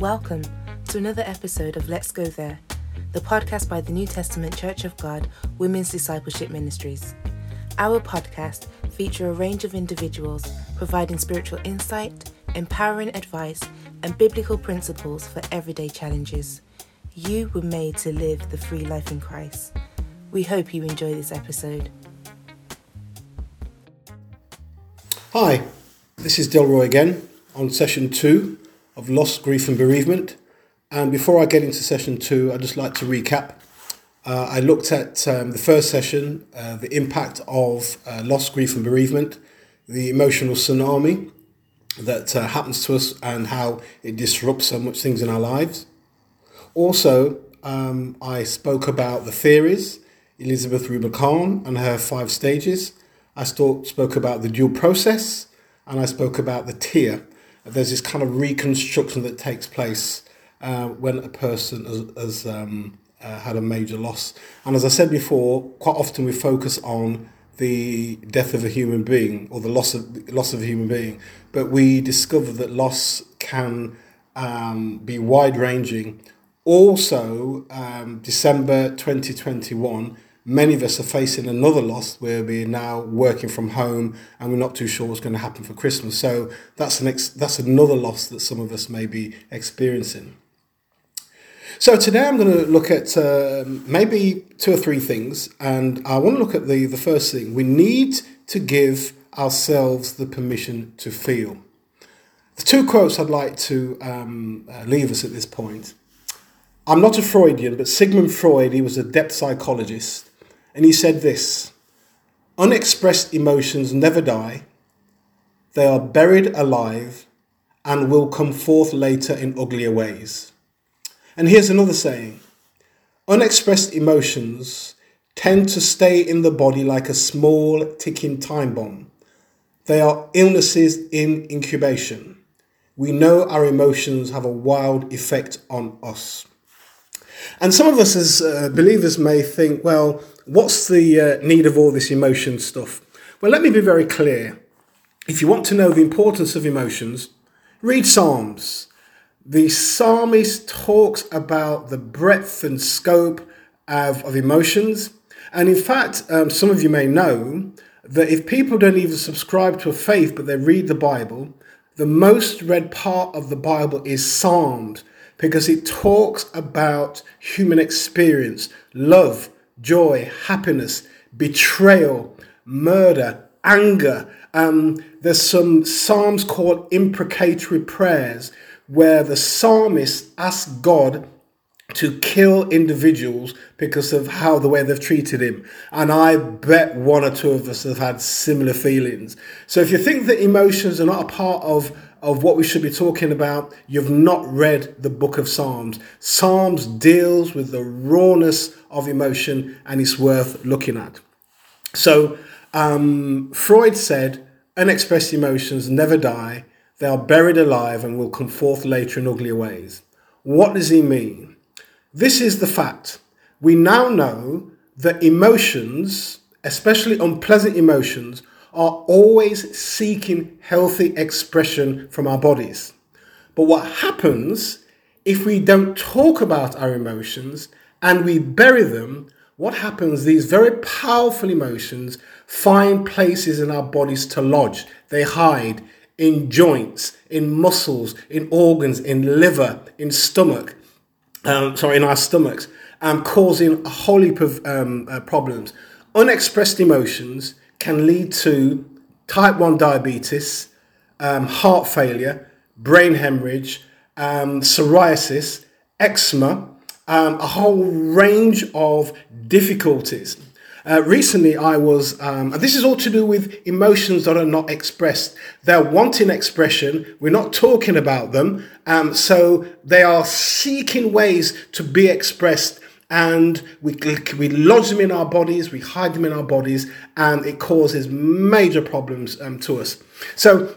Welcome to another episode of Let's Go There, the podcast by the New Testament Church of God Women's Discipleship Ministries. Our podcast feature a range of individuals providing spiritual insight, empowering advice, and biblical principles for everyday challenges. You were made to live the free life in Christ. We hope you enjoy this episode. Hi, this is Delroy again on session two of Loss, Grief and Bereavement. And before I get into session two, I'd just like to recap. Uh, I looked at um, the first session, uh, the impact of uh, loss, grief and bereavement, the emotional tsunami that uh, happens to us and how it disrupts so much things in our lives. Also, um, I spoke about the theories, Elizabeth Kubler-Ross and her five stages. I spoke about the dual process and I spoke about the tear there's this kind of reconstruction that takes place uh, when a person has, has um, uh, had a major loss. And as I said before, quite often we focus on the death of a human being or the loss of loss of a human being, but we discover that loss can um, be wide ranging. Also, um, December 2021 many of us are facing another loss where we're now working from home and we're not too sure what's going to happen for Christmas. So that's an ex- that's another loss that some of us may be experiencing. So today I'm going to look at uh, maybe two or three things, and I want to look at the the first thing. We need to give ourselves the permission to feel. The two quotes I'd like to um, uh, leave us at this point. I'm not a Freudian, but Sigmund Freud, he was a depth psychologist, and he said this Unexpressed emotions never die, they are buried alive and will come forth later in uglier ways. And here's another saying Unexpressed emotions tend to stay in the body like a small ticking time bomb. They are illnesses in incubation. We know our emotions have a wild effect on us. And some of us as uh, believers may think, well, what's the uh, need of all this emotion stuff? Well, let me be very clear. If you want to know the importance of emotions, read Psalms. The psalmist talks about the breadth and scope of, of emotions. And in fact, um, some of you may know that if people don't even subscribe to a faith but they read the Bible, the most read part of the Bible is Psalms because it talks about human experience, love, joy, happiness, betrayal, murder, anger. Um, there's some psalms called imprecatory prayers where the psalmist asks God to kill individuals because of how the way they've treated him. And I bet one or two of us have had similar feelings. So if you think that emotions are not a part of of what we should be talking about, you've not read the book of Psalms. Psalms deals with the rawness of emotion and it's worth looking at. So, um, Freud said, unexpressed emotions never die, they are buried alive and will come forth later in uglier ways. What does he mean? This is the fact. We now know that emotions, especially unpleasant emotions, are always seeking healthy expression from our bodies. But what happens if we don't talk about our emotions and we bury them? What happens? These very powerful emotions find places in our bodies to lodge. They hide in joints, in muscles, in organs, in liver, in stomach, um, sorry, in our stomachs, um, causing a whole heap of um, uh, problems. Unexpressed emotions can lead to type 1 diabetes, um, heart failure, brain hemorrhage, um, psoriasis, eczema, um, a whole range of difficulties. Uh, recently, I was, um, this is all to do with emotions that are not expressed. They're wanting expression, we're not talking about them, um, so they are seeking ways to be expressed and we, we lodge them in our bodies, we hide them in our bodies, and it causes major problems um, to us. So,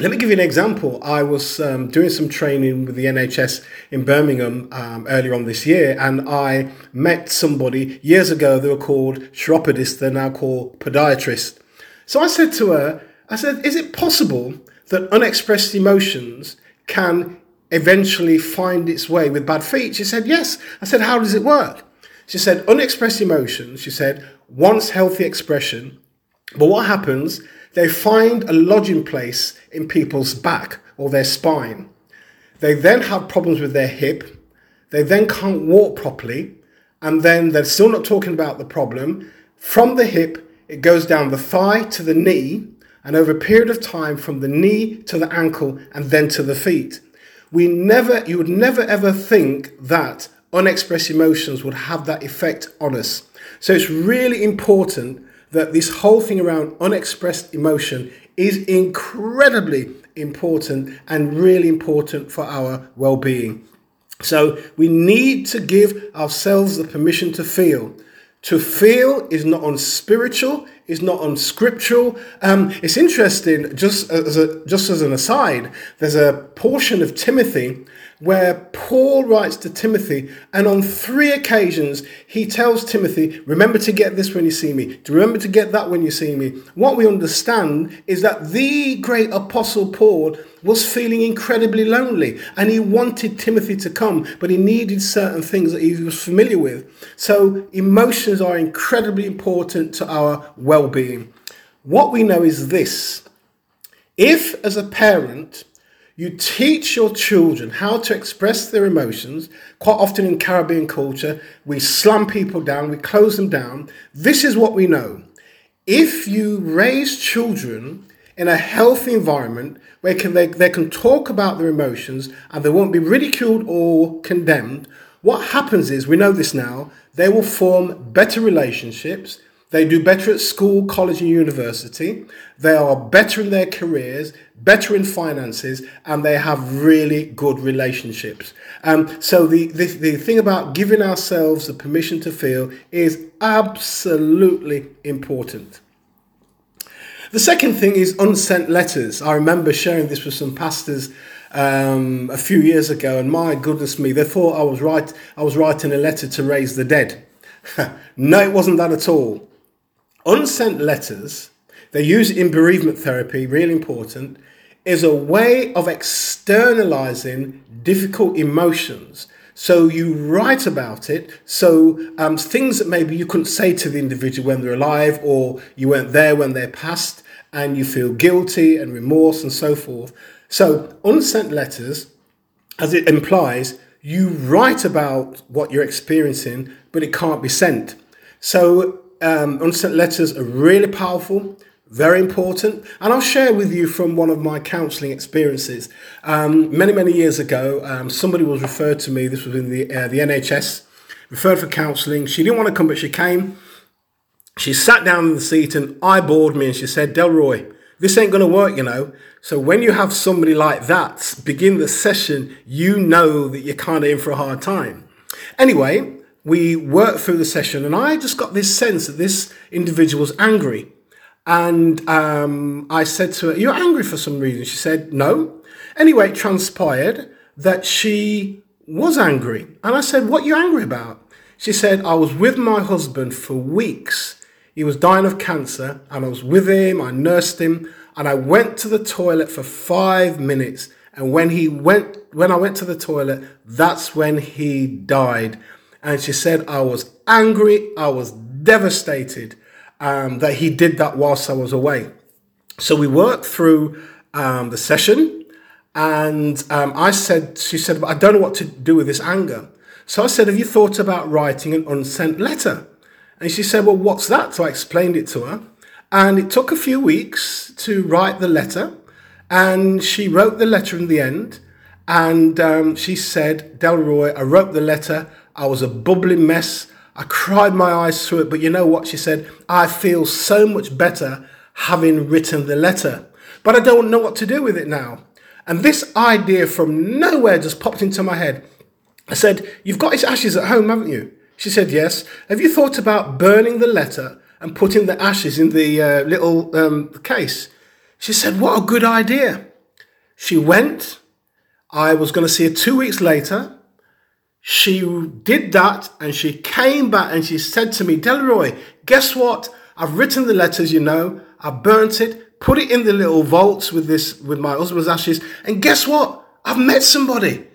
let me give you an example. I was um, doing some training with the NHS in Birmingham um, earlier on this year, and I met somebody years ago. They were called chiropodists, they're now called podiatrists. So I said to her, I said, Is it possible that unexpressed emotions can eventually find its way with bad feet? She said, Yes. I said, How does it work? She said, Unexpressed emotions, she said, once healthy expression. But what happens? They find a lodging place in people's back or their spine. They then have problems with their hip. They then can't walk properly. And then they're still not talking about the problem. From the hip, it goes down the thigh to the knee, and over a period of time from the knee to the ankle and then to the feet. We never, you would never ever think that unexpressed emotions would have that effect on us. So it's really important that this whole thing around unexpressed emotion is incredibly important and really important for our well being. So we need to give ourselves the permission to feel. To feel is not unspiritual, is not unscriptural. Um, it's interesting, just as a, just as an aside, there's a portion of Timothy where Paul writes to Timothy, and on three occasions he tells Timothy, Remember to get this when you see me, to remember to get that when you see me. What we understand is that the great apostle Paul was feeling incredibly lonely and he wanted Timothy to come, but he needed certain things that he was familiar with. So, emotions are incredibly important to our well being. What we know is this if, as a parent, you teach your children how to express their emotions. Quite often in Caribbean culture, we slam people down, we close them down. This is what we know. If you raise children in a healthy environment where can they, they can talk about their emotions and they won't be ridiculed or condemned, what happens is, we know this now, they will form better relationships, they do better at school, college, and university. They are better in their careers, better in finances, and they have really good relationships. Um, so, the, the, the thing about giving ourselves the permission to feel is absolutely important. The second thing is unsent letters. I remember sharing this with some pastors um, a few years ago, and my goodness me, they thought I was right. I was writing a letter to raise the dead. no, it wasn't that at all. Unsent letters, they use in bereavement therapy, really important, is a way of externalizing difficult emotions. So you write about it. So um, things that maybe you couldn't say to the individual when they're alive, or you weren't there when they're passed, and you feel guilty and remorse and so forth. So unsent letters, as it implies, you write about what you're experiencing, but it can't be sent. So um, unsent letters are really powerful, very important. And I'll share with you from one of my counselling experiences. Um, many, many years ago, um, somebody was referred to me, this was in the, uh, the NHS, referred for counselling. She didn't want to come, but she came. She sat down in the seat and eyeballed me and she said, Delroy, this ain't going to work, you know. So when you have somebody like that begin the session, you know that you're kind of in for a hard time. Anyway, we worked through the session, and I just got this sense that this individual was angry. And um, I said to her, You're angry for some reason? She said, No. Anyway, it transpired that she was angry. And I said, What are you angry about? She said, I was with my husband for weeks. He was dying of cancer, and I was with him, I nursed him, and I went to the toilet for five minutes. And when he went, when I went to the toilet, that's when he died. And she said, I was angry, I was devastated um, that he did that whilst I was away. So we worked through um, the session, and um, I said, she said, I don't know what to do with this anger. So I said, Have you thought about writing an unsent letter? And she said, Well, what's that? So I explained it to her. And it took a few weeks to write the letter. And she wrote the letter in the end. And um, she said, Delroy, I wrote the letter. I was a bubbling mess. I cried my eyes through it. But you know what? She said, I feel so much better having written the letter. But I don't know what to do with it now. And this idea from nowhere just popped into my head. I said, You've got his ashes at home, haven't you? She said, Yes. Have you thought about burning the letter and putting the ashes in the uh, little um, case? She said, What a good idea. She went, I was going to see her two weeks later. She did that and she came back and she said to me, Delroy, guess what? I've written the letters, you know, I burnt it, put it in the little vaults with this, with my husband's ashes, and guess what? I've met somebody.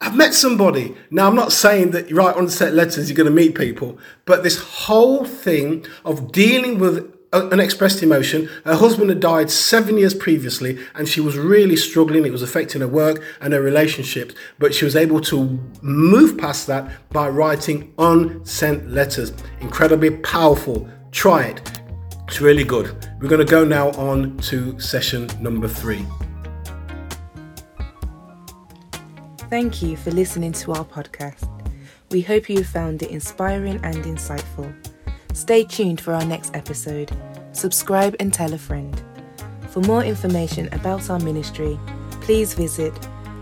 I've met somebody. Now, I'm not saying that you write unset letters, you're going to meet people, but this whole thing of dealing with unexpressed emotion. Her husband had died seven years previously, and she was really struggling. It was affecting her work and her relationships, but she was able to move past that by writing unsent letters. Incredibly powerful. Try it. It's really good. We're going to go now on to session number three. Thank you for listening to our podcast. We hope you found it inspiring and insightful. Stay tuned for our next episode. Subscribe and tell a friend. For more information about our ministry, please visit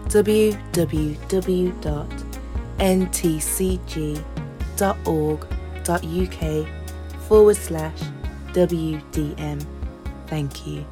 www.ntcg.org.uk forward slash WDM. Thank you.